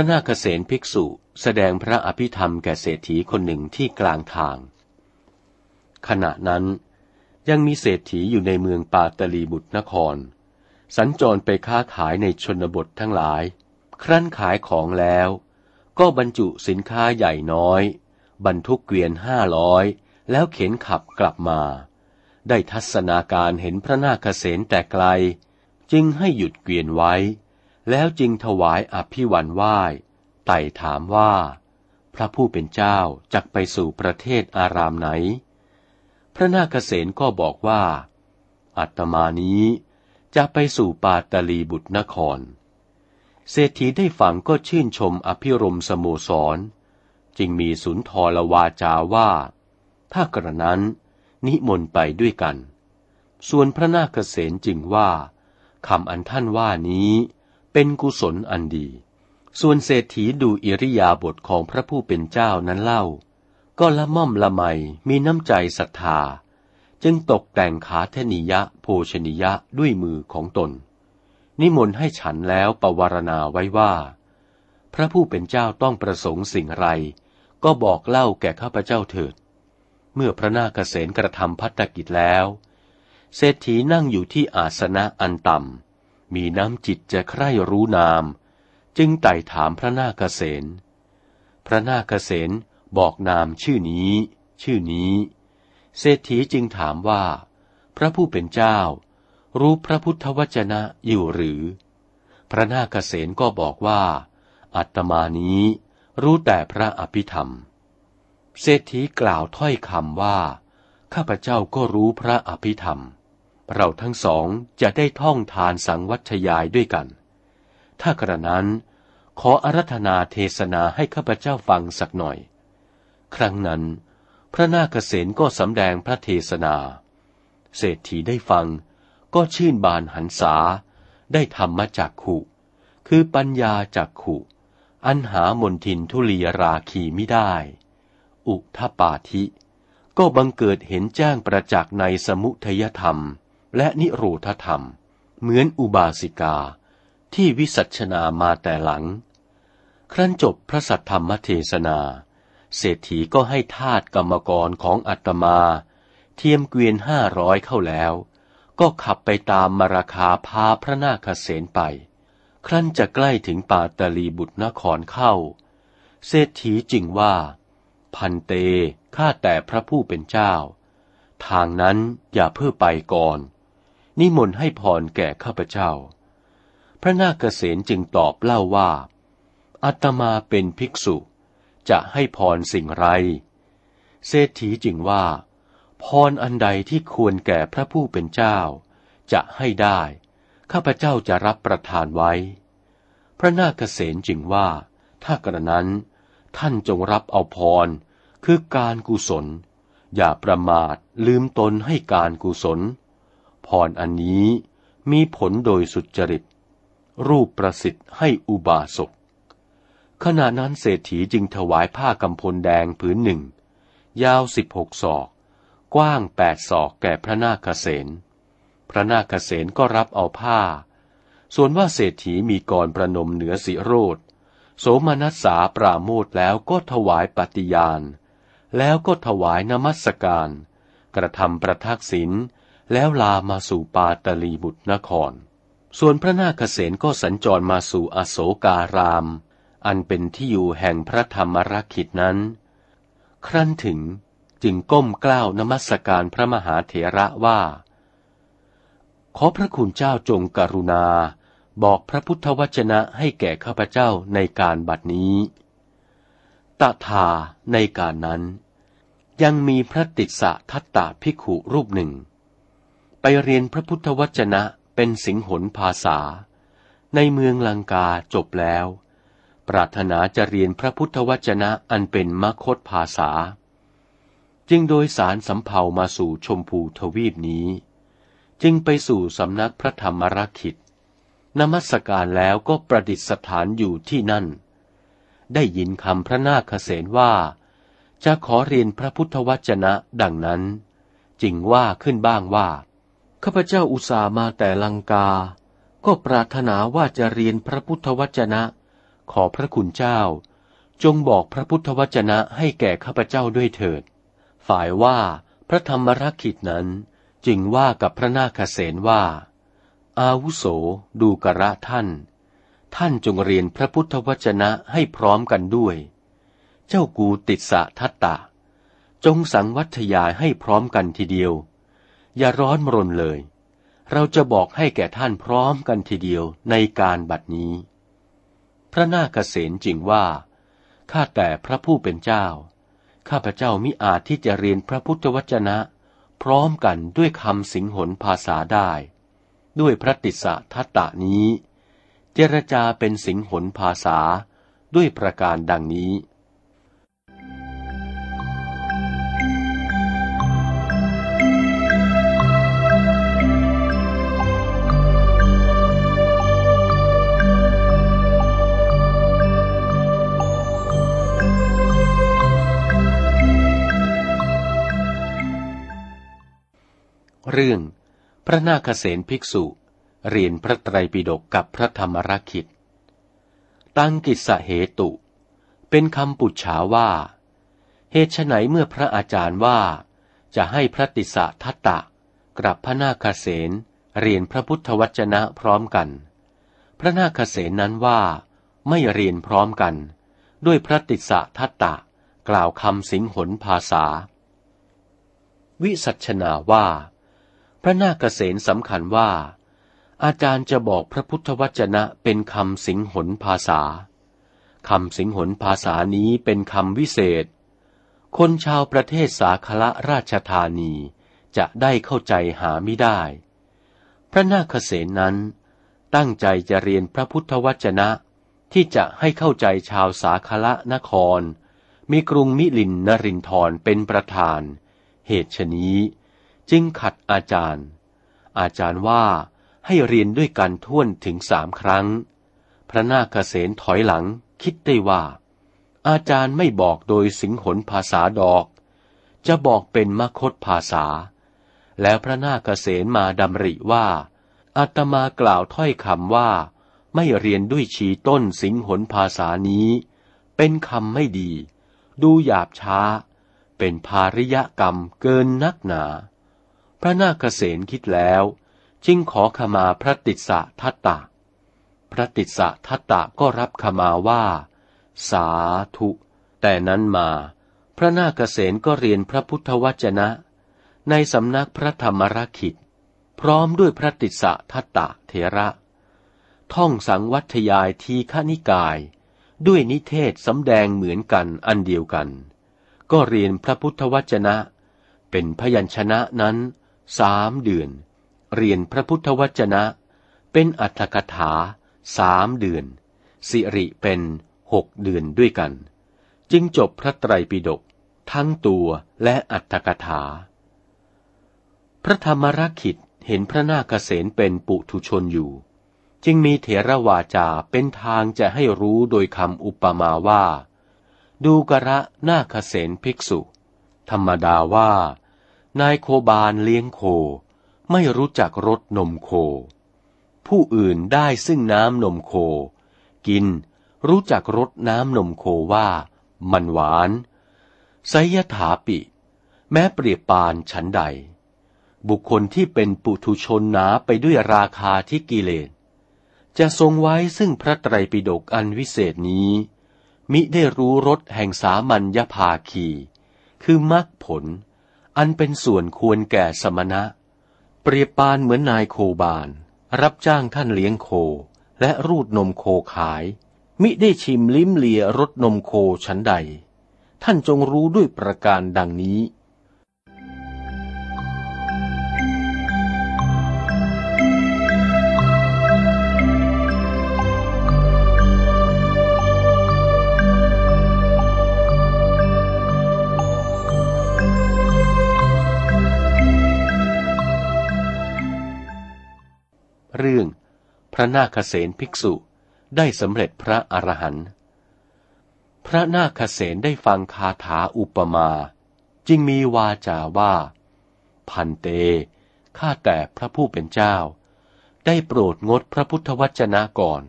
พระนาคเษนภิกษุแสดงพระอภิธรรมแก่เศรษฐีคนหนึ่งที่กลางทาง ขณะนั้นยังมีเศรษฐีอยู่ในเมืองปาตลีบุตรนคร สัญจรไปค้าขายในชนบททั้งหลาย ครั้นขายของแล้ว ก็บรรจุสินค้าใหญ่น้อย บรรทุกเกวียนห้าร้อยแล้วเข็นขับกลับมา ได้ทัศนาการเห็นพระนาคเษนแต่ไกล จึงให้หยุดเกวียนไว้ แล้วจึงถวายอภิวันไหว้ไต่ถามว่า พระผู้เป็นเจ้าจักไปสู่ประเทศอารามไหน พระนาคเษนก็บอกว่า อัตมานี้จะไปสู่ปาตลีบุตรนคร เศรษฐีได้ฟังก็ชื่นชมอภิรมสโมสร จึงมีสุนทรวาจาว่า ถ้ากระนั้นนิมนต์ไปด้วยกัน ส่วนพระนาคเษนจึงว่าคำอันท่านว่านี้ เป็นกุศลอันดี ส่วนเศรษฐีดูอิริยาบถของพระผู้เป็นเจ้านั้นเล่า ก็ละม่อมละไมมีน้ำใจศรัทธา จึงตกแต่งขาเทนิยะโภชนิยะด้วยมือของตน นิมนต์ให้ฉันแล้วประวารณาไว้ว่า พระผู้เป็นเจ้าต้องประสงค์สิ่งไร ก็บอกเล่าแก่ข้าพเจ้าเถิด เมื่อพระนาคเษนกระทำพัฒกิจแล้ว เศรษฐีนั่งอยู่ที่อาสนะอันต่ำ มีน้ำจิตจะใคร่รู้นาม จึงไต่ถามพระนาคเษนพระนาคเษนบอกนามชื่อนี้ ชื่อนี้ เศรษฐีจึงถามว่า พระผู้เป็นเจ้า รู้พระพุทธวจนะอยู่หรือ พระนาคเษนก็บอกว่า อัตมานี้รู้แต่พระอภิธรรม เศรษฐีกล่าวถ้อยคำว่า ข้าพเจ้าก็รู้พระอภิธรรม เราทั้งสองจะได้ท่องทานสังวัชยายด้วยกัน ถ้ากระนั้น ขออารัธนาเทศนาให้ข้าพเจ้าฟังสักหน่อย ครั้งนั้น พระนาคเษนก็สำแดงพระเทศนา เศรษฐีได้ฟังก็ชื่นบานหันษา ได้ธรรมจากขุ คือปัญญาจากขุ อันหามนทินทุลีราคีไม่ได้ อุทปาธิ ก็บังเกิดเห็นแจ้งประจักษ์ในสมุทยธรรม และนิโรธธรรม เหมือนอุบาสิกาที่วิสัชนามาแต่หลัง ครั้นจบพระสัทธรรมเทศนา เศรษฐีก็ให้ทาสกรรมกรของอัตมา เทียมเกวียนห้าร้อยเข้าแล้ว ก็ขับไปตามมาราคาพาพระนาคเษนไป ครั้นจะใกล้ถึงปาตลีบุตรนครเข้า เศรษฐีจึงว่า พันเตข้าแต่พระผู้เป็นเจ้า ทางนั้นอย่าเพื่อไปก่อน นิมนต์ให้พรแก่ข้าพเจ้า พระนาคเษนจึงตอบเล่าว่าอัตมาเป็นภิกษุ จะให้พรสิ่งไร เศรษฐีจึงว่า พรอันใดที่ควรแก่พระผู้เป็นเจ้า จะให้ได้ ข้าพเจ้าจะรับประทานไว้ พระนาคเษนจึงว่า ถ้ากระนั้น ท่านจงรับเอาพร คือการกุศล อย่าประมาทลืมตนให้การกุศล พรอันนี้มีผลโดยสุจริต รูปประสิทธิ์ให้อุบาสก ขณะนั้นเศรษฐีจึงถวายผ้ากำพลแดงผืนหนึ่ง ยาวสิบหกศอก กว้างแปดศอกแก่พระนาคเษนพระนาคเษนก็รับเอาผ้า ส่วนว่าเศรษฐีมีกรประนมเหนือสิโรธโสมนัสสาปราโมทแล้วก็ถวายปฏิญาณ แล้วก็ถวายนมัสการ กระทำประทักษิณ แล้วลามาสู่ปาตลีบุตรนคร ส่วนพระนาคเษนก็สัญจรมาสู่อโศการาม อันเป็นที่อยู่แห่งพระธรรมรักขิตนั้น ครั้นถึงจึงก้มกล้าวนมัสการพระมหาเถระว่า ขอพระคุณเจ้าจงกรุณา บอกพระพุทธวจนะให้แก่ข้าพเจ้าในการบัดนี้ ตถาในการนั้น ยังมีพระติสสะทัตตาภิกขุรูปหนึ่ง ไปเรียนพระพุทธวจนะเป็นสิงหนภาษา ในเมืองลังกาจบแล้ว ปรารถนาจะเรียนพระพุทธวจนะอันเป็นมคตภาษา จึงโดยสารสำเภามาสู่ชมพูทวีปนี้ จึงไปสู่สำนักพระธรรมรักขิตนมัสการแล้วก็ประดิษฐานอยู่ที่นั่น ได้ยินคำพระนาคเษนว่า จะขอเรียนพระพุทธวจนะดังนั้น จึงว่าขึ้นบ้างว่า ข้าพเจ้าอุตส่าห์มาแต่ลังกา ก็ปรารถนาว่าจะเรียนพระพุทธวจนะ ขอพระคุณเจ้า จงบอกพระพุทธวจนะให้แก่ข้าพเจ้าด้วยเถิด ฝ่ายว่าพระธรรมรักขิตนั้น จึงว่ากับพระนาคเษนว่า อาวุโสดูกระท่าน ท่านจงเรียนพระพุทธวจนะให้พร้อมกันด้วย เจ้ากูติดสะทัตตะ จงสังวัทยายให้พร้อมกันทีเดียว อย่าร้อนมรนเลย เราจะบอกให้แก่ท่านพร้อมกันทีเดียวในการบัดนี้ พระนาคเษนจึงว่า ข้าแต่พระผู้เป็นเจ้า ข้าพเจ้ามิอาจที่จะเรียนพระพุทธวจนะ พร้อมกันด้วยคำสิงหนภาษาได้ ด้วยพระติสะทัตตะนี้ เจรจาเป็นสิงหนภาษาด้วยประการดังนี้ เรื่องพระนาคเษนภิกษุ เรียนพระไตรปิฎกกับพระธรรมรักิตตั้งกิสเหตุ เป็นคำปุจฉาว่า เหตุไนเมื่อพระอาจารย์ว่าจะให้พระติสะทัตตะกับพระนาคเษนเรียนพระพุทธวจนะพร้อมกัน พระนาคเษนนั้นว่าไม่เรียนพร้อมกัน ด้วยพระติสะทัตตะกล่าวคำสิงหนภาษา วิสัชนาว่า พระนาคเษนสำคัญว่า อาจารย์จะบอกพระพุทธวจนะเป็นคำสิงหนภาษาคำสิงหนภาษานี้เป็นคำวิเศษ คนชาวประเทศสาคละราชธานีจะได้เข้าใจหาไม่ได้ พระนาคเษนนั้น ตั้งใจจะเรียนพระพุทธวจนะที่จะให้เข้าใจชาวสาคละนคร มีกรุงมิลินนรินทรเป็นประธาน เหตุชนี้ จึงขัดอาจารย์ อาจารย์ว่าให้เรียนด้วยกันท่วนถึงสามครั้ง พระนาคเษนถอยหลังคิดได้ว่า อาจารย์ไม่บอกโดยสิงหนภาษาดอก จะบอกเป็นมคตภาษา แล้วพระนาคเษนมาดำริว่าอาตมากล่าวถ้อยคำว่า ไม่เรียนด้วยชีต้นสิงหนภาษานี้ เป็นคำไม่ดี ดูหยาบช้า เป็นภาริยกรรมเกินนักหนา พระนาคเษนคิดแล้ว จึงขอขมาพระติสสะทัตตะ พระติสสะทัตตะก็รับขมาว่า สาธุ แต่นั้นมา พระนาคเษนก็เรียนพระพุทธวจนะ ในสำนักพระธรรมรคิดพร้อมด้วยพระติสสะทัตตะเถระ ท่องสังวัทยายทีฆนิกาย ด้วยนิเทศสำแดงเหมือนกันอันเดียวกัน ก็เรียนพระพุทธวจนะ เป็นพยัญชนะนั้น สามเดือน เรียนพระพุทธวจนะ เป็นอัตถกถาสามเดือน สิริเป็นหกเดือนด้วยกัน จึงจบพระไตรปิฎกทั้งตัวและอัตถกถา พระธรรมรักขิตเห็นพระนาคเษนเป็นปุถุชนอยู่ จึงมีเถรวาจาเป็นทางจะให้รู้โดยคำอุปมาว่า ดูกระนาคเษนภิกษุ ธรรมดาว่า นายโคบาลเลี้ยงโค ไม่รู้จักรสนมโค ผู้อื่นได้ซึ่งน้ำนมโค กินรู้จักรสน้ำนมโคว่ามันหวานไสยถาปิ แม้เปรียบปานฉันใด บุคคลที่เป็นปุถุชนหนาไปด้วยราคาที่กิเลส จะทรงไว้ซึ่งพระไตรปิฎกอันวิเศษนี้ มิได้รู้รสแห่งสามัญญภาคี คือมรรคผล อันเป็นส่วนควรแก่สมณะ เปรียบปานเหมือนนายโคบาน รับจ้างท่านเลี้ยงโค และรูดนมโคขาย มิได้ชิมลิ้มเลียรสนมโคชั้นใด ท่านจงรู้ด้วยประการดังนี้ เรื่อง พระนาคเษนภิกษุได้สำเร็จพระอรหันต์พระนาคเษนได้ฟังคาถาอุปมา จึงมีวาจาว่า พันเต ข้าแต่พระผู้เป็นเจ้า ได้โปรดงดพระพุทธวจนะก่อน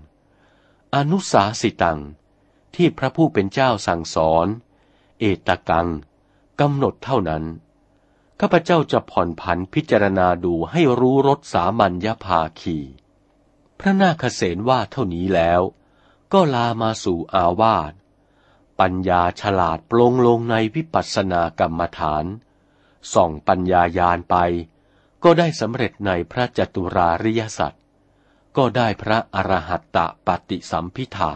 อนุสาสิตัง ที่พระผู้เป็นเจ้าสั่งสอน เอตกังกำหนดเท่านั้น ข้าพเจ้าจะผ่อนผันพิจารณาดูให้รู้รสสามัญญภาคี พระนาคเษนว่าเท่านี้แล้ว ก็ลามาสู่อาวาส ปัญญาฉลาดปลงลงในวิปัสสนากรรมฐาน ส่องปัญญายานไป ก็ได้สำเร็จในพระจตุราริยสัตว์ก็ได้พระอรหัตตปฏิสัมพิธา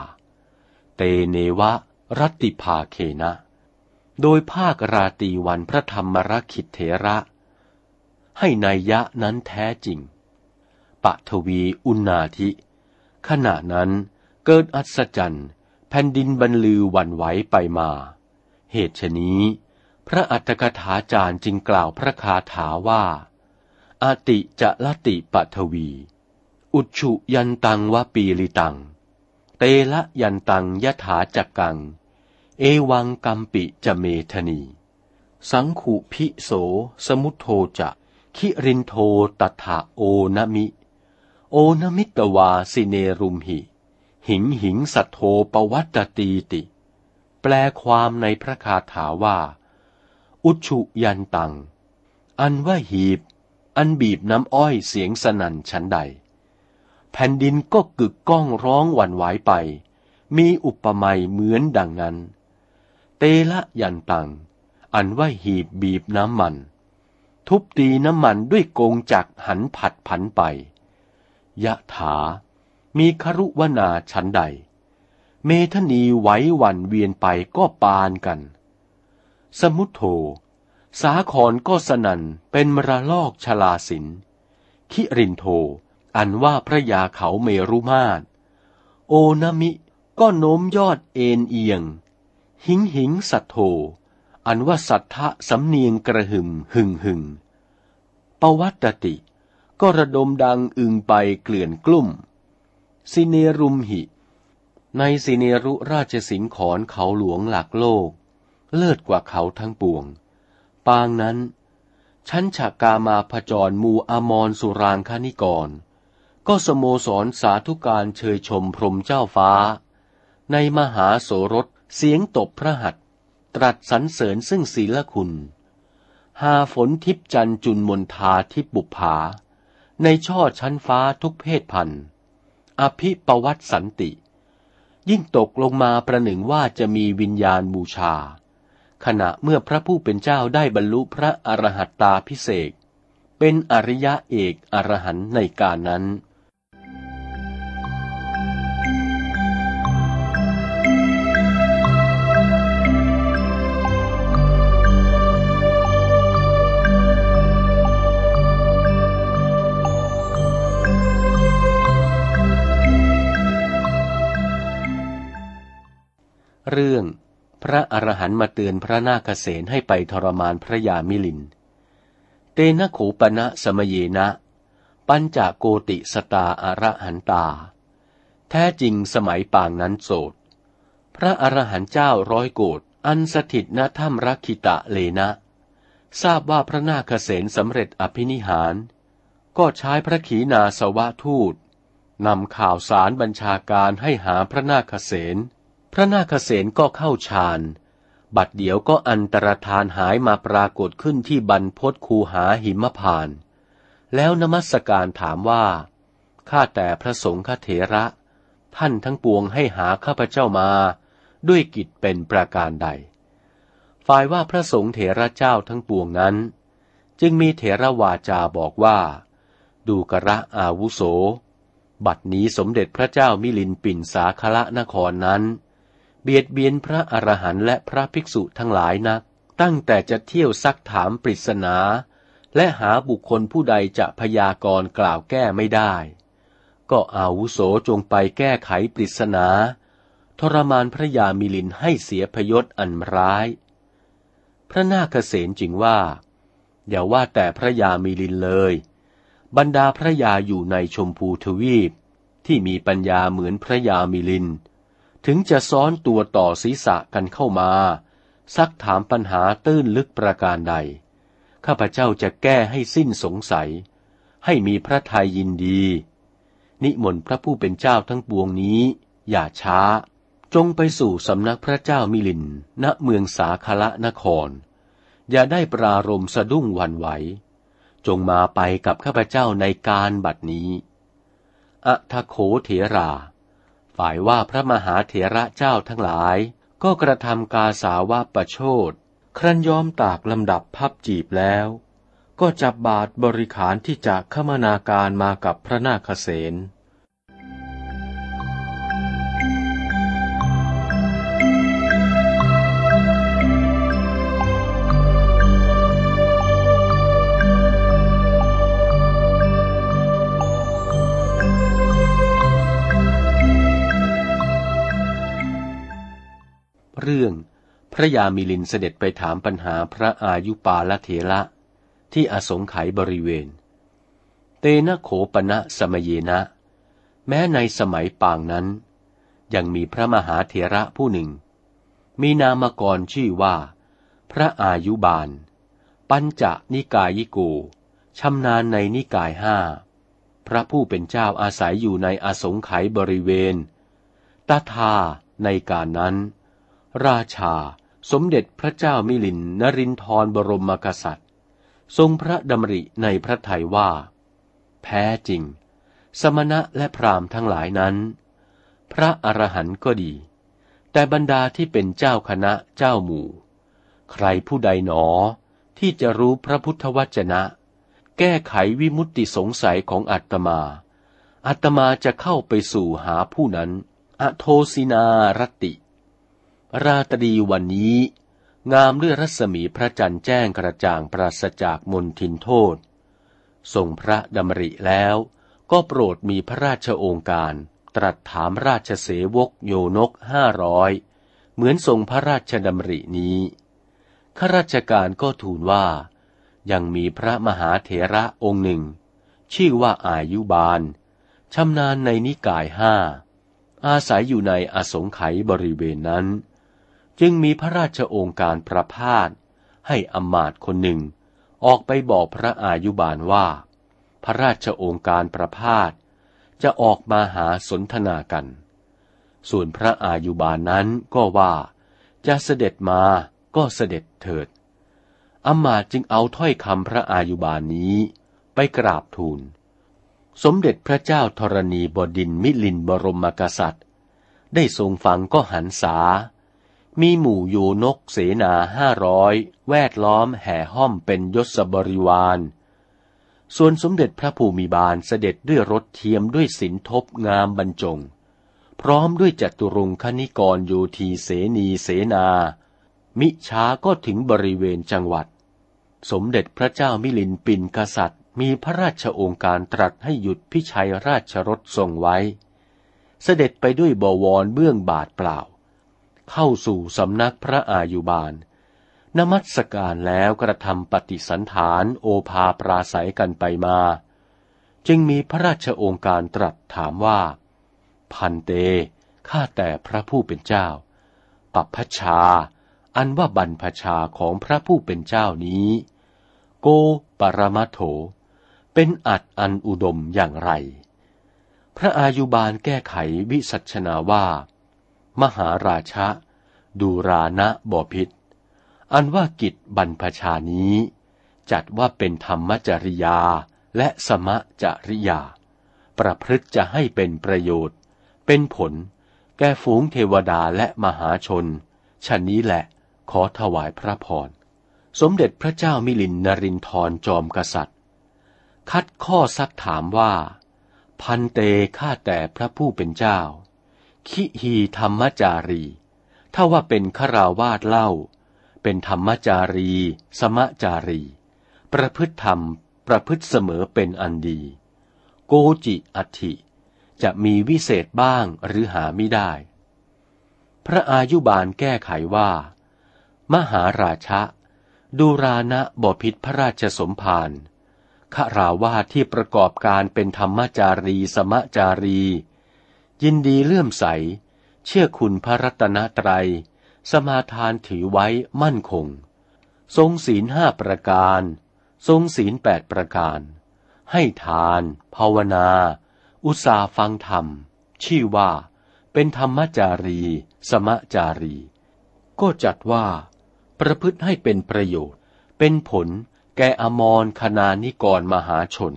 เตเนวะรัตติภาเคนะ โดยภาคราตีวันพระธรรมรคิเถระ ให้นายยะนั้นแท้จริง ปะทวีอุณาธิ ขณะนั้นเกิดอัศจรรย์แผ่นดินบรรลือวันไหวไปมา เหตุฉนี้ พระอัตถกถาจารย์จึงกล่าวพระคาถาว่าอาติจะลติปะทวี อุชุยันตังวะปีลิตัง เตละยันตังยถาจักกัง เอวังกัมปิจะเมธนี สังขุพิโส สมุทโธจะคิรินโทตถาโอนมิ โอนมิตวาสิเนรุมหิ หิงหิงสัทโธปวัตตีติ แปลความในพระคาถาว่า อุชุยันตัง อันว่าหีบ อันบีบน้ำอ้อยเสียงสนั่นชั้นใด แผ่นดินก็กึกก้องร้องหวั่นไหวไป มีอุปมาเหมือนดังนั้น เตละยันตัง อันว่าหีบบีบน้ำมัน ทุบตีน้ำมันด้วยโกงจักหันผัดผันไป ยะถา มีครุวนาชั้นใด เมทนีไหววันเวียนไปก็ปานกัน สมุทโธ สาครก็สนันเป็นมรลอกชลาสิน คิรินโท อันว่าพระยาเขาเมรุมาตโอนามิก็โน้มยอดเอ็นเอียง หิงหิงสัตโธอันว่าสัทธะสำเนียงกระหึ่มหึ่งหึงปวัตติ ก็ระดมดังอึงไปเกลื่อนกลุ่ม สิเนรุมหิ ในสิเนรุราชสิงขอนเขาหลวงหลักโลก เลิศกว่าเขาทั้งปวง ปางนั้น ชั้นฉากามาผจรมูอมรสุรางคณิกร ก็สโมสรสาธุการเชยชมพรมเจ้าฟ้า ในมหาโสรส เสียงตบพระหัตตรัสสรรเสริญซึ่งศีลคุณ หาฝนทิพจันจุนมนทาทิพบุภา ในช่อชั้นฟ้าทุกเพศพันธ์อภิปวัตสันติ ยิ่งตกลงมาประหนึ่งว่าจะมีวิญญาณบูชา ขณะเมื่อพระผู้เป็นเจ้าได้บรรลุพระอรหัตตาพิเศษเป็นอริยะเอกอรหันในการนั้น เรื่องพระอรหันต์มาเตือนพระนาคเษนให้ไปทรมานพระยามิลิน เตนะโขปณะสมเยนะ ปัญจโกติสตาอรหันตา แท้จริงสมัยปางนั้นโสด พระอรหันต์เจ้าร้อยโกดอันสถิตณถ้ำรักขิตะเลนะ ทราบว่าพระนาคเษนสำเร็จอภินิหาร ก็ใช้พระขีณาสวะทูตนำข่าวสารบัญชาการให้หาพระนาคเษน พระนาคเษนก็เข้าฌาน บัดเดี๋ยวก็อันตรธานหายมาปรากฏขึ้นที่บรรพศคูหาหิมพาน แล้วนมัสการถามว่า ข้าแต่พระสงฆ์เถระ ท่านทั้งปวงให้หาข้าพเจ้ามา ด้วยกิจเป็นประการใด ฝ่ายว่าพระสงฆ์เถระเจ้าทั้งปวงนั้น จึงมีเถระวาจาบอกว่า ดูกระอาวุโส บัดนี้สมเด็จพระเจ้ามิลินปินสาคละนครนั้น เบียดเบียนพระอรหันต์และพระภิกษุทั้งหลายนัก ตั้งแต่จะเที่ยวซักถามปริศนา และหาบุคคลผู้ใดจะพยากรณ์กล่าวแก้ไม่ได้ ก็อาวุโสจงไปแก้ไขปริศนาทรมานพระยามิลินให้เสียพยศอันร้าย พระนาคเษนจึงว่า อย่าว่าแต่พระยามิลินเลย บรรดาพระยาอยู่ในชมพูทวีปที่มีปัญญาเหมือนพระยามิลิน ถึงจะซ้อนตัวต่อศีรษะกันเข้ามา ซักถามปัญหาตื้นลึกประการใด ข้าพเจ้าจะแก้ให้สิ้นสงสัย ให้มีพระทัยยินดี นิมนต์พระผู้เป็นเจ้าทั้งปวงนี้ อย่าช้า จงไปสู่สำนักพระเจ้ามิลิน ณเมืองสาคละนคร อย่าได้ปรารมสะดุ้งวันไหว จงมาไปกับข้าพเจ้าในการบัดนี้อะทโขเถรา ฝ่ายว่าพระมหาเถระเจ้าทั้งหลาย ก็กระทำกาสาวะประโชดครั้นย้อมตากลำดับพับจีบแล้ว ก็จับบาทบริขารที่จะขมนาการมากับพระนาคเสน เรื่อง พระยามิลินเสด็จไปถามปัญหาพระอายุปาลเถระที่อสงไขยบริเวณ เตนะโขปณะสมเยนะ แม้ในสมัยปางนั้น ยังมีพระมหาเถระผู้หนึ่ง มีนามกรชื่อว่า พระอายุบาล ปัญจนิกายิโกชำนาญในนิกายห้า พระผู้เป็นเจ้าอาศัยอยู่ในอสงไขยบริเวณตาทาในการนั้น ราชา สมเด็จพระเจ้ามิลินนรินทรบรมกษัตริย์ ทรงพระดำริในพระทัยว่า แพ้จริง สมณะและพราหมณ์ทั้งหลายนั้น พระอรหันต์ก็ดี แต่บรรดาที่เป็นเจ้าคณะเจ้าหมู่ ใครผู้ใดหนอที่จะรู้พระพุทธวจนะ แก้ไขวิมุตติสงสัยของอัตมาอัตมาจะเข้าไปสู่หาผู้นั้น อโทสินา รติ ราตรีวันนี้ งามด้วยรัศมีพระจันทร์แจ้งกระจ่างปราศจากมนทินโทษทรงพระดำริแล้วก็โปรดมีพระราชองการ ตรัสถามราชเสวกโยนกห้าร้อยเหมือนทรงพระราชดำรินี้ข้าราชการก็ทูลว่า ยังมีพระมหาเถระองค์หนึ่ง ชื่อว่าอายุบาลชำนาญในนิกายห้าอาศัยอยู่ในอสงไขยบริเวณนั้น จึงมีพระราชโองการประพาสให้อมาตคนหนึ่ง ออกไปบอกพระอายุบาลว่า พระราชโองการประพาสจะออกมาหาสนทนากัน ส่วนพระอายุบาลนั้นก็ว่าจะเสด็จมาก็เสด็จเถิดอมาตจึงเอาถ้อยคำพระอายุบาลนี้ไปกราบทูล สมเด็จพระเจ้าธรณีบดินมิลินบรมกษัตริย์ ได้ทรงฟังก็หันษา มีหมู่โยนกเสนาห้าร้อยแวดล้อมแห่ห้อมเป็นยศบริวารส่วนสมเด็จพระภูมิบาลเสด็จด้วยรถเทียมด้วยสินทบงามบรรจง พร้อมด้วยจัตุรงคณิกรโยทีเสนีเสนา มิช้าก็ถึงบริเวณจังหวัด สมเด็จพระเจ้ามิลินปินกษัตริย์ มีพระราชโองการตรัสให้หยุดพิชัยราชรถทรงไว้ เสด็จไปด้วยบวรเบื้องบาทเปล่า เข้าสู่สำนักพระอายุบาล นมัสการแล้วกระทำปฏิสันฐานโอภาปราศัยกันไปมา จึงมีพระราชโองการตรัสถามว่า พันเต ข้าแต่พระผู้เป็นเจ้า ปัปพชา อันว่าบรรพชาของพระผู้เป็นเจ้านี้ โกปรมาโถ เป็นอัดอันอุดมอย่างไร พระอายุบาลแก้ไขวิสัชนาว่า มหาราชะ ดูรานะบอพิษอันว่ากิจบรรพชานี้ จัดว่าเป็นธรรมจริยาและสมะจริยา ประพฤติจะให้เป็นประโยชน์ เป็นผล แก่ฝูงเทวดาและมหาชนชนนี้แหละขอถวายพระพร สมเด็จพระเจ้ามิลินนรินทรจอมกษัตริย์ คัดข้อซักถามว่า พันเตข้าแต่พระผู้เป็นเจ้า คิฮีธรรมจารี ถ้าว่าเป็นขราวาสเล่า เป็นธรรมจารี สมจารี ประพฤติธรรม ประพฤติเสมอเป็นอันดี โกจิอัติจะมีวิเศษบ้างหรือหาไม่ได้ พระอายุบาลแก้ไขว่า มหาราชะ ดูรานะบพิษพระราชสมภารขราวาที่ประกอบการเป็นธรรมจารี สมจารี ยินดีเลื่อมใส เชื่อคุณพระรัตนตรัย สมาทานถือไว้มั่นคง ทรงศีลห้าประการ ทรงศีลแปดประการ ให้ทาน ภาวนา อุตสาฟังธรรม ชื่อว่า เป็นธรรมจารี สมจารี ก็จัดว่า ประพฤติให้เป็นประโยชน์ เป็นผลแก่อมรคณานิกรมหาชน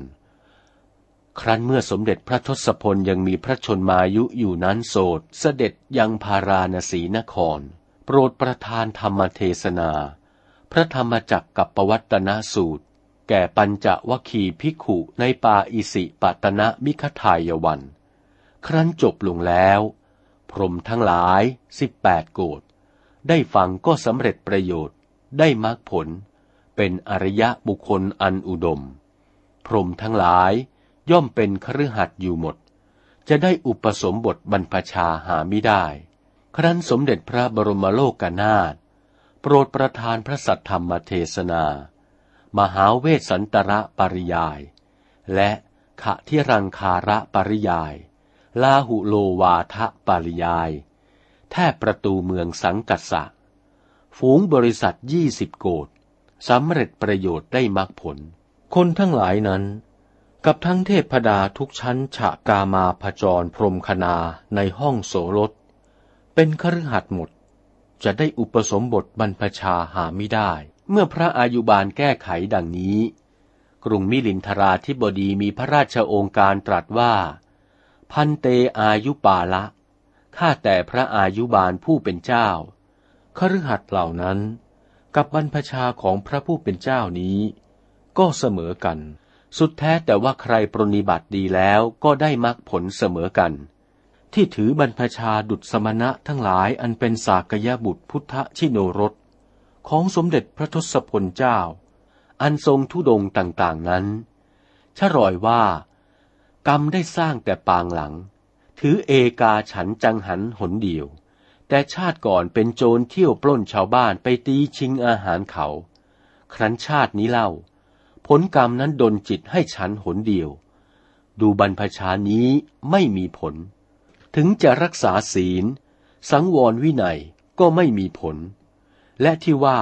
ครั้นเมื่อสมเด็จพระทศพลยังมีพระชนมายุอยู่นั้นโสดเสด็จยังพาราณสีนคร โปรดประทานธรรมเทศนา พระธรรมจักรกับปวัตนสูตร แก่ปัญจวคีภิกขุในป่าอิสิปตนะมิคทายวัน ครั้นจบลงแล้ว พรมทั้งหลายสิบแปดโกดได้ฟังก็สำเร็จประโยชน์ได้มรรคผล เป็นอริยะบุคคลอันอุดม พรมทั้งหลาย ย่อมเป็นครือหัดอยู่หมด จะได้อุปสมบทบรรพชาหาไม่ได้ ครั้นสมเด็จพระบรมโลกนาถโปรดประทานพระสัทธรรมเทศนา มหาเวสสันตระปริยาย และขะที่รังคาระปริยาย ลาหุโลวาทะปริยาย แทบประตูเมืองสังกัสสะ ฝูงบริษัทยี่สิบโกดสำเร็จประโยชน์ได้มรรคผล คนทั้งหลายนั้น กับทั้งเทพดาทุกชั้นฉะกามาพจรพรมคณาในห้องโสรถ เป็นคฤหัสถ์หมด จะได้อุปสมบทบรรพชาหาไม่ได้ เมื่อพระอายุบาลแก้ไขดังนี้ กรุงมิลินทราธิบดีมีพระราชโองการตรัสว่า พันเตอายุปาละข้าแต่พระอายุบาลผู้เป็นเจ้าคฤหัสถ์เหล่านั้น กับบรรพชาของพระผู้เป็นเจ้านี้ ก็เสมอกัน สุดแท้แต่ว่าใครปรนิบัติดีแล้วก็ได้มรรคผลเสมอกัน ที่ถือบรรพชาดุจสมณะทั้งหลายอันเป็นสากยบุตรพุทธชิโนรสของสมเด็จพระทศพลเจ้า อันทรงทุดงต่างๆนั้น ชรอยว่า กรรมได้สร้างแต่ปางหลัง ถือเอกาฉันจังหันหนเดียว แต่ชาติก่อนเป็นโจรเที่ยวปล้นชาวบ้านไปตีชิงอาหารเขา ครั้นชาตินี้เล่า ผลกรรมนั้นดนจิตให้ฉันหนเดียว ดูบรรพชานี้ไม่มีผล ถึงจะรักษาศีล สังวรวินัยก็ไม่มีผล และที่ว่า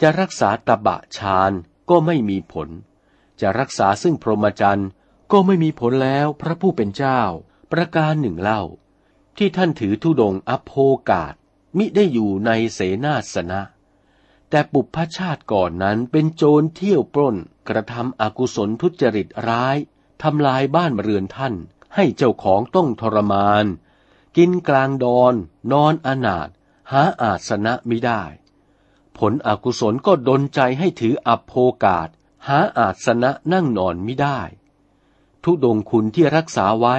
จะรักษาตบะฌานก็ไม่มีผล จะรักษาซึ่งพรหมจรรย์ก็ไม่มีผลแล้วพระผู้เป็นเจ้า ประการหนึ่งเล่า ที่ท่านถือธุดงค์อโภกาศมิได้อยู่ในเสนาสนะ แต่ปุพพชาติก่อนนั้นเป็นโจรเที่ยวปล้น กระทำอกุศลทุจริตร้ายทำลายบ้านเรือนท่าน ให้เจ้าของต้องทรมาน กินกลางดอน นอนอนาถหาอาสนะไมิได้ ผลอกุศลก็ดนใจให้ถืออโภกาศ หาอาสนะนั่งนอนไมิได้ ทุดงคุณที่รักษาไว้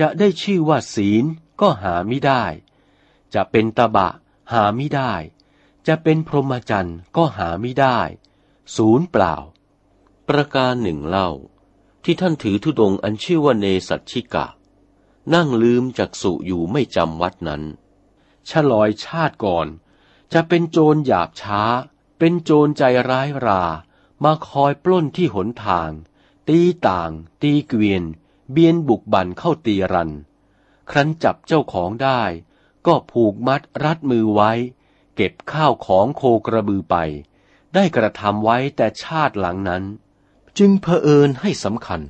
จะได้ชื่อว่าศีลก็หาไม่ได้ จะเป็นตบะหาไม่ได้ จะเป็นพรหมจรรย์ก็หาไม่ได้ ศูนย์เปล่า ประการหนึ่งเล่า ที่ท่านถือธุดงอันชื่อว่าเนสัชชิกะ นั่งลืมจากสุอยู่ไม่จำวัดนั้นฉลอยชาติก่อน จะเป็นโจรหยาบช้า เป็นโจรใจร้ายรา มาคอยปล้นที่หนทาง ตีต่าง ตีเกวียน เบียนบุกบันเข้าตีรัน ครั้นจับเจ้าของได้ ก็ผูกมัดรัดมือไว้ เก็บข้าวของโคกระบือไป ได้กระทำไว้แต่ชาติหลังนั้น จึงเผอิญให้สำคัญ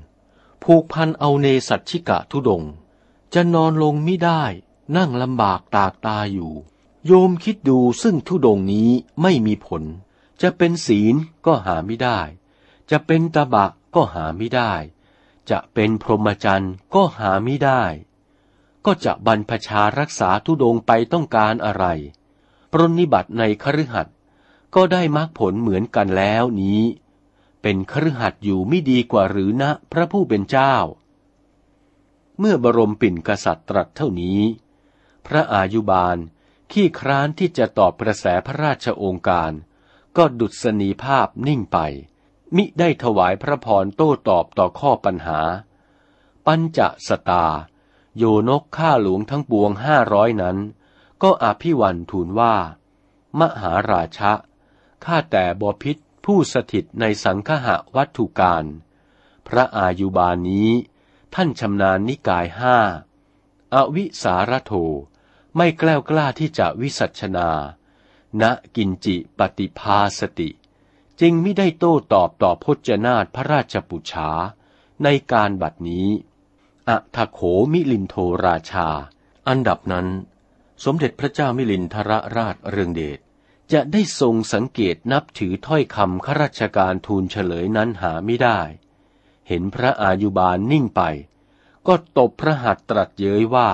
ผูกพันเอาเนสัชชิกะทุดง จะนอนลงไม่ได้ นั่งลำบากตากตาอยู่ โยมคิดดูซึ่งทุดงนี้ไม่มีผล จะเป็นศีลก็หาไม่ได้ จะเป็นตบะก็หาไม่ได้ จะเป็นพรหมจรรย์ก็หาไม่ได้ ก็จะบรรพชารักษาทุดงไปต้องการอะไร ปรนนิบัติในคฤหัสถ์ก็ได้มรรคผลเหมือนกันแล้วนี้ เป็นคฤหัสถ์อยู่ไม่ดีกว่าหรือนะพระผู้เป็นเจ้า เมื่อบรมปิ่นกษัตริย์ตรัสเท่านี้ พระอายุบาลขี้คร้านที่จะตอบกระแสพระราชองค์การ ก็ดุษณีภาพนิ่งไป มิได้ถวายพระพรโต้ตอบต่อข้อปัญหา ปัญจสตา โยนกข้าหลวงทั้งปวงห้าร้อยนั้น ก็อภิวันทูลว่า มหาราชะข้าแต่บพิษ ผู้สถิตในสังคหะวัตถุการ พระอายุบาลนี้ ท่านชำนาญนิกายห้าอวิสารโท ไม่แกล้วกล้าที่จะวิสัชนา ณกินจิปฏิภาสติ จึงไม่ได้โต้ตอบต่อพจนาถพระราชปุชาในการบัดนี้อัทโขมิลินโทราชา อันดับนั้น สมเด็จพระเจ้ามิลินทรราชเรืองเดช จะได้ทรงสังเกตนับถือถ้อยคำข้าราชการทูลเฉลยนั้นหาไม่ได้ เห็นพระอายุบาลนิ่งไป ก็ตบพระหัตถ์ตรัสเย้ยว่า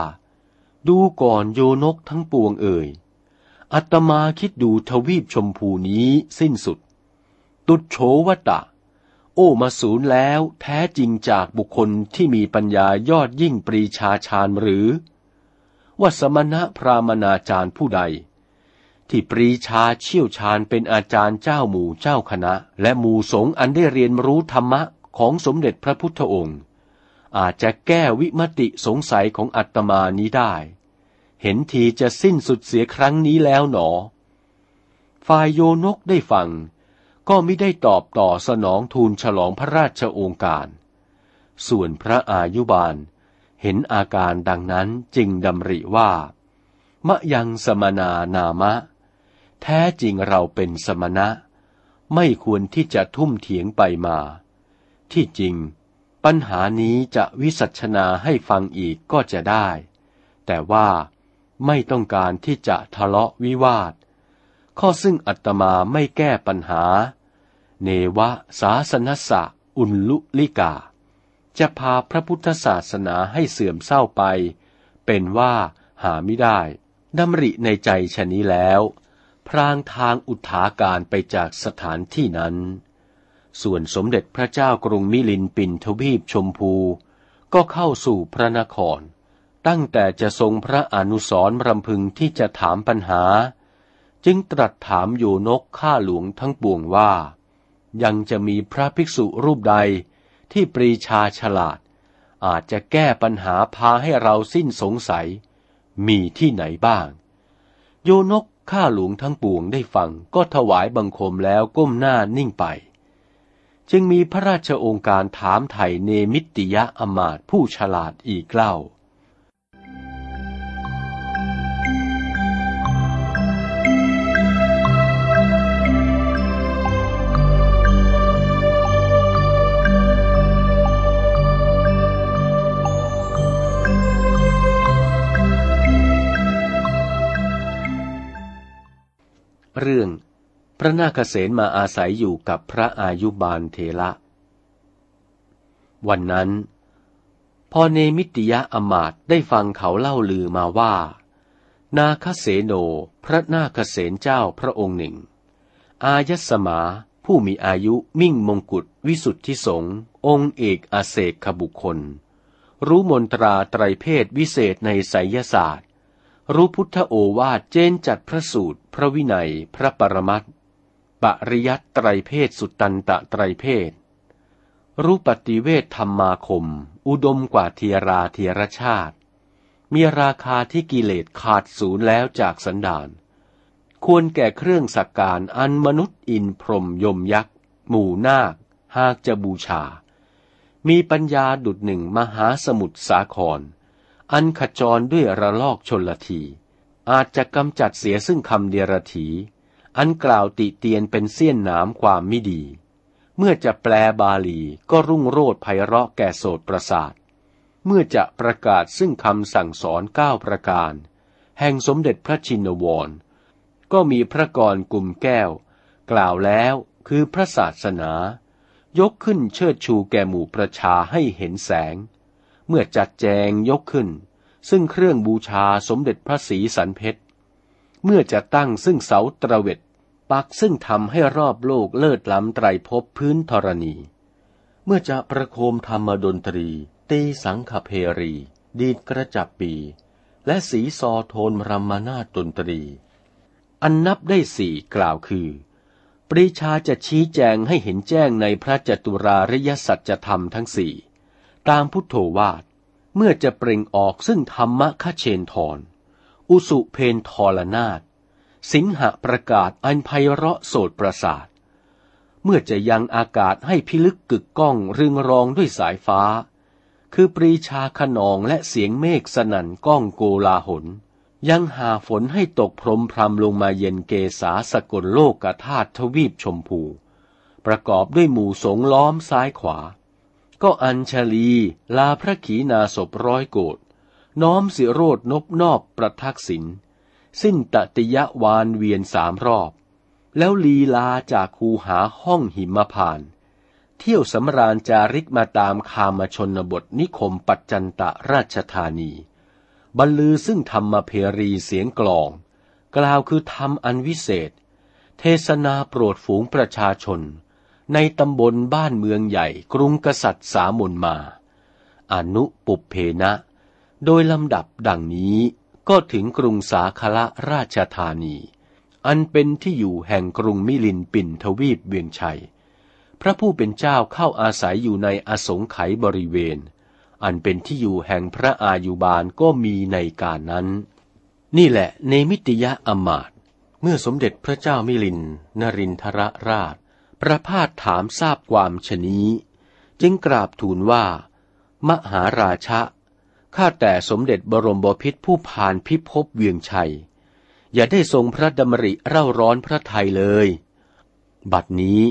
ดูก่อนโยนกทั้งปวงเอ่ย อัตมาคิดดูทวีปชมพูนี้สิ้นสุด ตุดโฉวตะ โอ้มาสูญแล้วแท้จริงจากบุคคลที่มีปัญญายอดยิ่งปรีชาชาญหรือ ว่าสมณะพรามนาจารย์ผู้ใด ที่ปรีชาเชี่ยวชาญเป็นอาจารย์เจ้าหมู่เจ้าคณะ และหมู่สงฆ์อันได้เรียนรู้ธรรมะของสมเด็จพระพุทธองค์ อาจจะแก้วิมติสงสัยของอัตมานี้ได้ เห็นทีจะสิ้นสุดเสียครั้งนี้แล้วหนอ ฝ่ายโยนกได้ฟัง ก็ไม่ได้ตอบต่อสนองทูลฉลองพระราชโองการ ส่วนพระอายุบาลเห็นอาการดังนั้นจึงดำริว่ามะยังสมนานามะ แท้จริงเราเป็นสมณะ ไม่ควรที่จะทุ่มเถียงไปมา ที่จริง ปัญหานี้จะวิสัชนาให้ฟังอีกก็จะได้ แต่ว่าไม่ต้องการที่จะทะเลาะวิวาท ข้อซึ่งอัตมาไม่แก้ปัญหา เนวะสาสนสะอุลลุลิกา จะพาพระพุทธศาสนาให้เสื่อมเศร้าไป เป็นว่าหาไม่ได้ดำริในใจชนี้แล้ว พรางทางอุทาการไปจากสถานที่นั้น ส่วนสมเด็จพระเจ้ากรุงมิลินปินทวีปชมพู ก็เข้าสู่พระนคร ตั้งแต่จะทรงพระอนุสรรำพึงที่จะถามปัญหา จึงตรัสถามอยู่นกข้าหลวงทั้งปวงว่า ยังจะมีพระภิกษุรูปใดที่ปรีชาฉลาด อาจจะแก้ปัญหาพาให้เราสิ้นสงสัย มีที่ไหนบ้าง โยนก ข้าหลวงทั้งปวงได้ฟังก็ถวายบังคมแล้วก้มหน้านิ่งไป จึงมีพระราชองค์การถามไถ่เนมิตติยะอมาตผู้ฉลาดอีกเล่า เรื่อง พระนาคเษนมาอาศัยอยู่กับพระอายุบาลเทระ วันนั้น พอเนมิติยะอมาตได้ฟังเขาเล่าลือมาว่า นาคเสโนพระนาคเษนเจ้าพระองค์หนึ่ง อายสมาผู้มีอายุมิ่งมงกุฎวิสุทธิสงฆ์องค์เอกอาเศกขบุคคล รู้มนตราไตรเพศวิเศษในไสยศาสตร์ รู้พุทธโอวาทเจนจัดพระสูตร พระวินัย พระปรมัตปริยัตไตรเพศสุตตันตะไตรเพศ รู้ปฏิเวทธรรมาคม อุดมกว่าเทียราเทียรชาติ มีราคาที่กิเลสขาดศูนย์แล้วจากสันดาน ควรแก่เครื่องสักการอันมนุษย์อินพรมยมยักษ์ หมู่นาค หากจะบูชา มีปัญญาดุดหนึ่งมหาสมุทรสาคร อันขจรด้วยระลอกชนละที อาจจะกำจัดเสียซึ่งคำเดียรถีอันกล่าวติเตียนเป็นเสี้ยนหนามความไม่ดี เมื่อจะแปลบาลีก็รุ่งโรดไพเราะแก่โสตประสาท เมื่อจะประกาศซึ่งคำสั่งสอนเก้าประการ แห่งสมเด็จพระชินวร ก็มีพระกรกลุ่มแก้ว กล่าวแล้วคือพระศาสนา ยกขึ้นเชิดชูแก่หมู่ประชาให้เห็นแสง เมื่อจัดแจงยกขึ้น ซึ่งเครื่องบูชาสมเด็จพระศรีสันเพชร เมื่อจะตั้งซึ่งเสาตระเวทปักซึ่งทำให้รอบโลกเลิศล้ำไตรภพพื้นธรณี เมื่อจะประโคมธรรมดนตรี ตีสังขเพรี ดีดกระจับปี และสีซอโทนรมานาดนตรี อันนับได้สี่กล่าวคือปริชาจะชี้แจงให้เห็นแจ้งในพระจตุราริยสัจธรรมทั้งสี่ ตามพุทโธวาท เมื่อจะเปล่งออกซึ่งธรรมะคเชนทร อุสุเพนทรนาฏสิงหะประกาศอันไพเราะโสดประสาท เมื่อจะยังอากาศให้พิลึกกึกก้องรึงรองด้วยสายฟ้า คือปรีชาขนองและเสียงเมฆสนั่นก้องโกลาหน ยังหาฝนให้ตกพรมพรำลงมาเย็นเกษาสกลโลกกธาตุทวีปชมพู ประกอบด้วยหมู่สงล้อมซ้ายขวา ก็อัญชลีลาพระขีณาศพร้อยโกดน้อมสิโรดนบนอบประทักษิณสิ้นตติยวานเวียนสามรอบ แล้วลีลาจากคูหาห้องหิมพาน เที่ยวสำราญจาริกมาตามคามชนบทนิคมปัจจันตะราชธานี บรรลือซึ่งธรรมเพรีเสียงกลอง กล่าวคือธรรมอันวิเศษ เทศนาโปรดฝูงประชาชน ในตำบลบ้านเมืองใหญ่กรุงกษัตริย์สามนมา อนุปุเพนะ โดยลำดับดังนี้ก็ถึงกรุงสาคละราชธานี อันเป็นที่อยู่แห่งกรุงมิลินปินทวีปเวียงชัย พระผู้เป็นเจ้าเข้าอาศัยอยู่ในอสงไขยบริเวณ อันเป็นที่อยู่แห่งพระอายุบาลก็มีในการนั้น นี่แหละในมิติยะอมาตเมื่อสมเด็จพระเจ้ามิลินนรินทรราช ประพาสถามทราบความชนี้ จึงกราบทูลว่า มหาราชะข้าแต่สมเด็จบรมบพิตรผู้ผ่านพิภพเวียงชัย อย่าได้ทรงพระดำริเร่าร้อนพระไทยเลย บัดนี้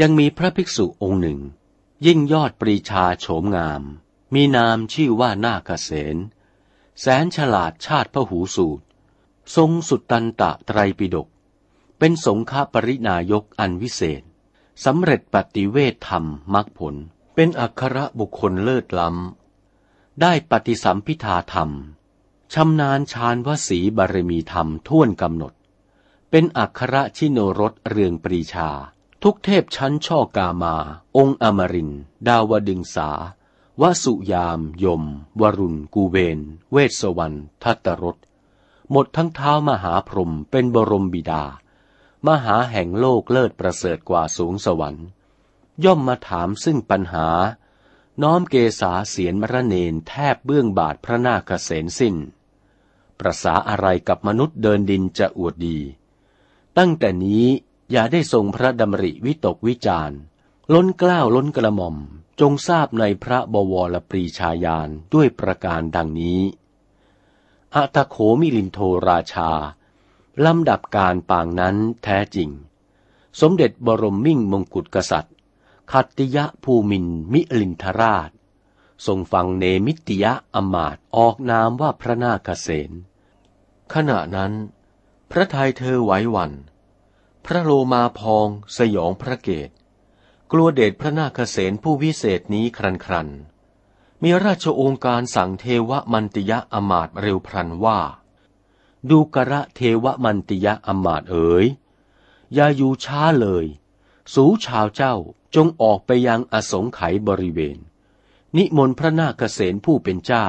ยังมีพระภิกษุองค์หนึ่ง ยิ่งยอดปรีชาโฉมงาม มีนามชื่อว่านาคเสนแสนฉลาดชาติพระหูสูตร ทรงสุตตันตะไตรปิฎกเป็นสงฆปรินายกอันวิเศษ สำเร็จปฏิเวทธรรมมรรคผล เป็นอัครบุคคลเลิศล้ำ ได้ปฏิสัมพิธาธรรมชำนาญชาญวสีบารมีธรรมท่วนกำหนด เป็นอัครชิโนรสเรืองปรีชา ทุกเทพชั้นช่อกามา องค์อมริน ดาวดึงสาวสุยาม ยม วรุณ กูเวนเวสสวรรณทัตรสหมดทั้งเท้ามหาพรหมเป็นบรมบิดา มหาแห่งโลกเลิศประเสริฐกว่าสูงสวรรค์ ย่อมมาถามซึ่งปัญหา น้อมเกษาเสียนมรเนนแทบเบื้องบาทพระนาคเษนสิ้น ประสาอะไรกับมนุษย์เดินดินจะอวดดี ตั้งแต่นี้อย่าได้ทรงพระดำริวิตกวิจารล้นเกล้าล้นกระหม่อมจงทราบในพระบวรปรีชาญาณด้วยประการดังนี้อถโขมิลินฺโทราชา ลำดับการปางนั้นแท้จริง สมเด็จบรมมิ่งมงกุฎกษัตริย์ขัตติยะภูมินมิลินทราช ทรงฟังเนมิติยะอมาตย์ออกนามว่าพระนาคเสนขณะนั้น พระทัยเธอไหวหวัน พระโลมาพองสยองพระเกต กลัวเดชพระนาคเษนผู้วิเศษนี้ครันครันมีราชองค์การสั่งเทวมันติยะอมาตเร็วพรันว่า ดูกระเทวมันติยะอมาตเอ๋ยอย่าอยู่ช้าเลย สูชาวเจ้าจงออกไปยังอสงไขยบริเวณ นิมนต์พระนาคเษนผู้เป็นเจ้า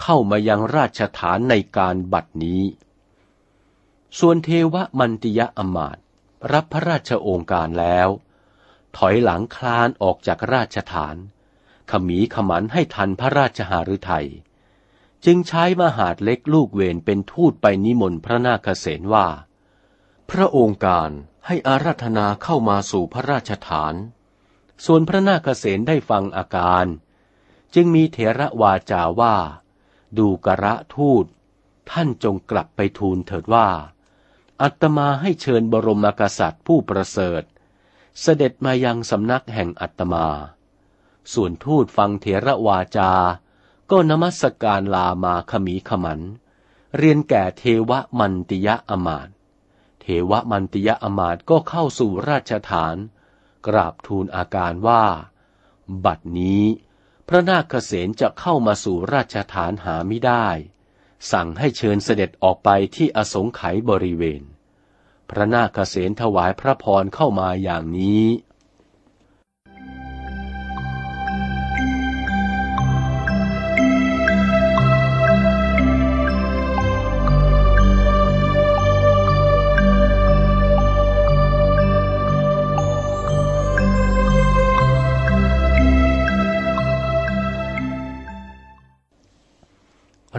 เข้ามายังราชฐานในการบัดนี้ ส่วนเทวมันติยะอมาตรับพระราชโองการแล้ว ถอยหลังคลานออกจากราชฐาน ขมีขมันให้ทันพระราชหฤทัย จึงใช้มหาดเล็กลูกเวนเป็นทูตไปนิมนต์พระนาคเษนว่า พระองค์การให้อาราธนาเข้ามาสู่พระราชฐาน ส่วนพระนาคเษนได้ฟังอาการ จึงมีเถระวาจาว่า ดูกระทูต ท่านจงกลับไปทูลเถิดว่า อัตมาให้เชิญบรมกษัตริย์ผู้ประเสริฐ เสด็จมายังสำนักแห่งอัตมา ส่วนทูตฟังเถระวาจา ก็นมัสการลามาขมีขมัน เรียนแก่เทวมันติยะอมาตเทวมันติยะอมาตก็เข้าสู่ราชฐาน กราบทูลอาการว่า บัดนี้ พระนาคเษนจะเข้ามาสู่ราชฐานหาไม่ได้ สั่งให้เชิญเสด็จออกไปที่อสงไขยบริเวณ พระนาคเษนถวายพระพรเข้ามาอย่างนี้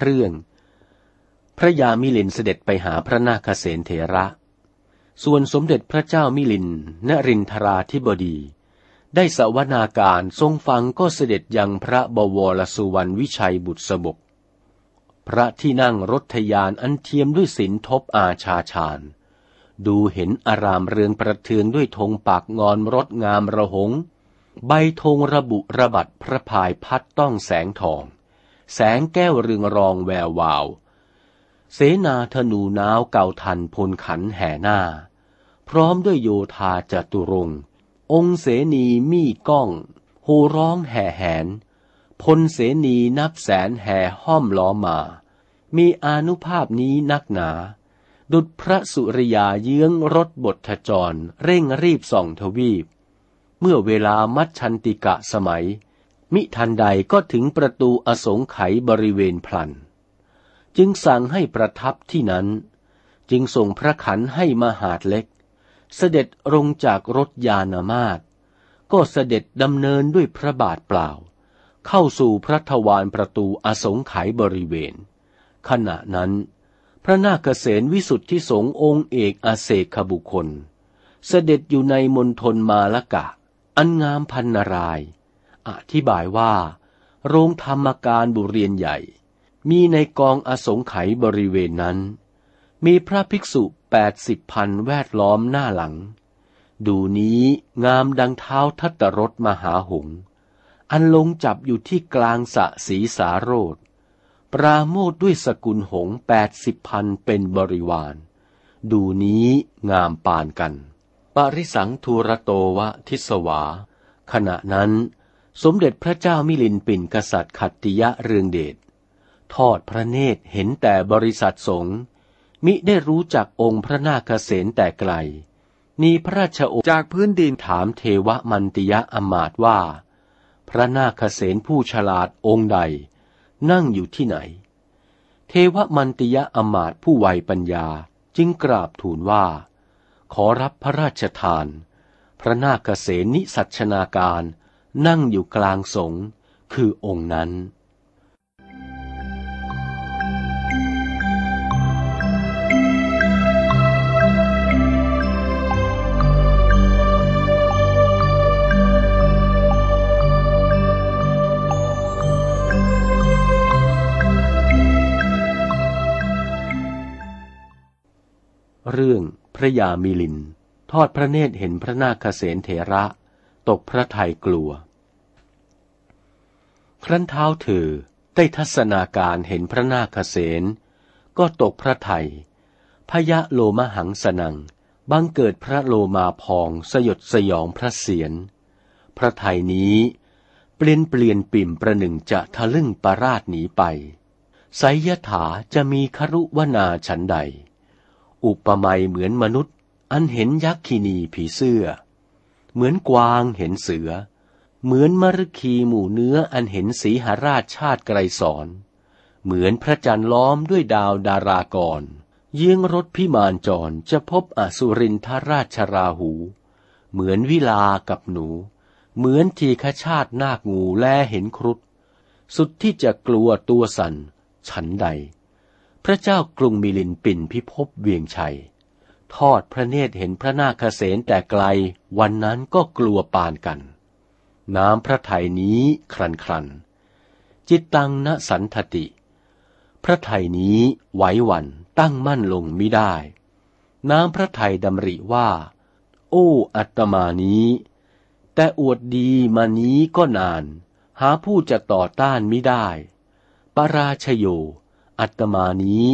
เรื่อง พระยามิลินเสด็จไปหาพระนาคเษนเถระ ส่วนสมเด็จพระเจ้ามิลินนรินทราธิบดี ได้สวนาการทรงฟังก็เสด็จยังพระบวรสุวรรณวิชัยบุตรสบก พระที่นั่งรถทยานอันเทียมด้วยศิลทบอาชาชาญ ดูเห็นอารามเรืองประเทืองด้วยธงปากงอนรถงามระหง ใบธงระบุระบัดพระพายพัดต้องแสงทอง แสงแก้วเรืองรองแวววาว เสนาธนูน้าวเก่าทันพลขันแห่หน้า พร้อมด้วยโยธาจตุรงค์องค์เสนีมีก้องโหร้องแห่แหน พลเสนีนับแสนแห่ห้อมล้อมา มีอนุภาพนี้นักหนา ดุดพระสุริยาเยื้องรถบทจร เร่งรีบส่องทวีป เมื่อเวลามัชชันติกะสมัย มิทันใดก็ถึงประตูอสงไขยบริเวณพลัน จึงสั่งให้ประทับที่นั้น จึงส่งพระขันให้มหาดเล็ก เสด็จลงจากรถยานามาตก็เสด็จดำเนินด้วยพระบาทเปล่า เข้าสู่พระทวารประตูอสงไขยบริเวณ ขณะนั้น พระนาคเษนวิสุทธิสงฆ์องค์เอกอาเสกบุคคล เสด็จอยู่ในมณฑลมาละกะ อันงามพันนาราย อธิบายว่า โรงธรรมการบุเรียนใหญ่ มีในกองอสงไขยบริเวณนั้น มีพระภิกษุแปดสิบพันแวดล้อมหน้าหลัง ดูนี้งามดังเท้าทัตรถมหาหงอันลงจับอยู่ที่กลางสะสีสาโรดปราโมทด้วยสกุลหงแปดสิบพันเป็นบริวาร ดูนี้งามปานกัน ปริสังทูรโตวะทิสวา ขณะนั้น สมเด็จพระเจ้ามิลินปินกษัตริย์ขัตติยะเรืองเดชทอดพระเนตรเห็นแต่บริษัทสงฆ์มิได้รู้จักองค์พระนาคเษนแต่ไกล มีพระราชโอจากพื้นดินถามเทวมันติยะอมาตว่า พระนาคเษนผู้ฉลาดองค์ใด นั่งอยู่ที่ไหน เทวมันติยะอมาตผู้ไวปัญญาจึงกราบทูลว่า ขอรับพระราชทาน พระนาคเษนนิสัชนาการ นั่งอยู่กลางสงฆ์คือองค์นั้น เรื่องพระยามิลิน ทอดพระเนตรเห็นพระนาคเษนเถระ ตกพระทัยกลัว ครั้นเท้าเธอได้ทัศนาการเห็นพระนาคเษนก็ตกพระทัยพยะโลมหังสนัง บังเกิดพระโลมาพองสยดสยองพระเสียร พระไทยนี้เปลี่ยนเปลี่ยนปิ่มประหนึ่งจะทะลึ่งประราชหนีไปไสยถาจะมีครุวนาฉันใด อุปมาเหมือนมนุษย์อันเห็นยักษินีผีเสื้อ เหมือนกวางเห็นเสือ เหมือนมรคีหมู่เนื้ออันเห็นสีหราชชาติไกรสอน เหมือนพระจันทร์ล้อมด้วยดาวดารากร เยี่ยงรถพิมานจรจะพบอสุรินทราชราหู เหมือนวิลากับหนู เหมือนทีฆชาตินาคงูแลเห็นครุฑสุดที่จะกลัวตัวสันฉันใด พระเจ้ากรุงมิลินปินพิภพเวียงชัย ทอดพระเนตรเห็นพระนาคเษนแต่ไกล วันนั้นก็กลัวปานกัน น้ำพระทัยนี้ครันครัน จิตตังนสันทติ พระทัยนี้ไหวหวันตั้งมั่นลงไมิได้ น้ำพระทัยดำริว่า โอ้อัตมานี้ แต่อวดดีมานี้ก็นาน หาผู้จะต่อต้านไมิได้ ปราชโย อัตมานี้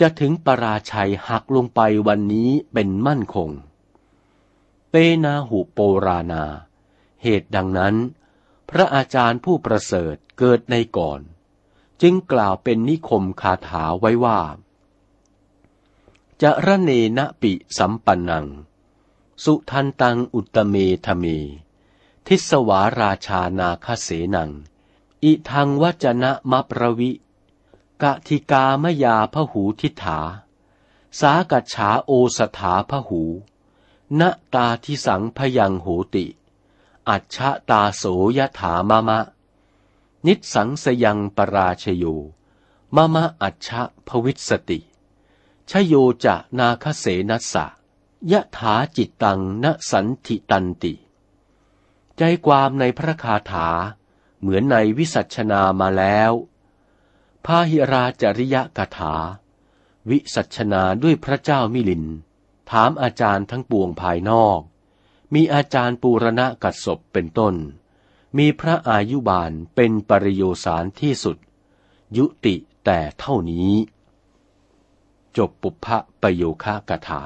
จะถึงปราชัยหักลงไปวันนี้เป็นมั่นคง เปนาหุโปราณา เหตุดังนั้น พระอาจารย์ผู้ประเสริฐเกิดในก่อน จึงกล่าวเป็นนิคมคาถาไว้ว่า จะระเนนะปิสัมปันนัง สุทันตังอุตเมธเม ทิสวาราชานาคเสนัง อิทังวจนะมะประวิ กะทิกามยาพหูทิฐาสากัจฉาโอสถาพหูณตาทิสังพยังโหติ อัจฉตาโสยถามะมะ นิสังสยังปราชโยมะมะอัจฉพวิสติ ชโยจะนาคเสนัสสะยะถาจิตตังนสันทิตันติ ใจความในพระคาถาเหมือนในวิสัชนามาแล้ว พาหิราจริยกถา วิสัชนาด้วยพระเจ้ามิลิน ถามอาจารย์ทั้งปวงภายนอก มีอาจารย์ปูรณะกัดศพเป็นต้น มีพระอายุบาลเป็นปริโยสารที่สุด ยุติแต่เท่านี้ จบปุพพะประโยคะกถา